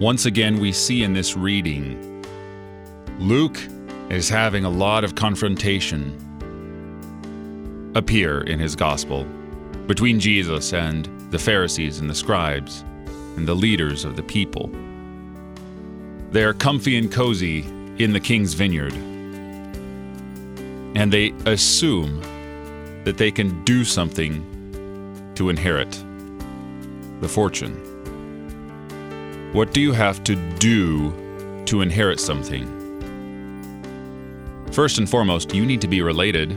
once again we see in this reading Luke is having a lot of confrontation appear in his gospel between Jesus and the Pharisees and the scribes and the leaders of the people. They are comfy and cozy in the king's vineyard, and they assume that they can do something to inherit the fortune. What do you have to do to inherit something? First and foremost, you need to be related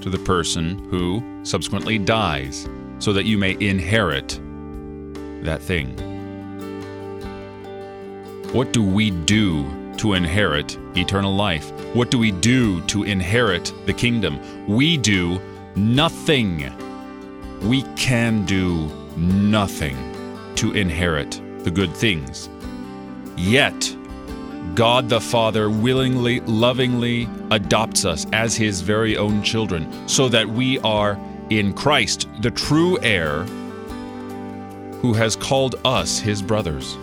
to the person who subsequently dies so that you may inherit that thing. What do we do to inherit eternal life? What do we do to inherit the kingdom? We do nothing. We can do nothing to inherit the good things. Yet, God the Father willingly, lovingly adopts us as His very own children so that we are in Christ, the true heir, who has called us His brothers,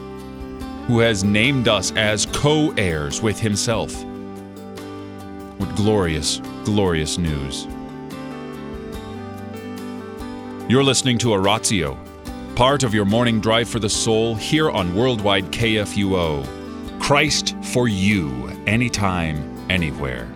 who has named us as co heirs with Himself. What glorious, glorious news! You're listening to Oratio, part of your morning drive for the soul here on Worldwide KFUO. Christ for you, anytime, anywhere.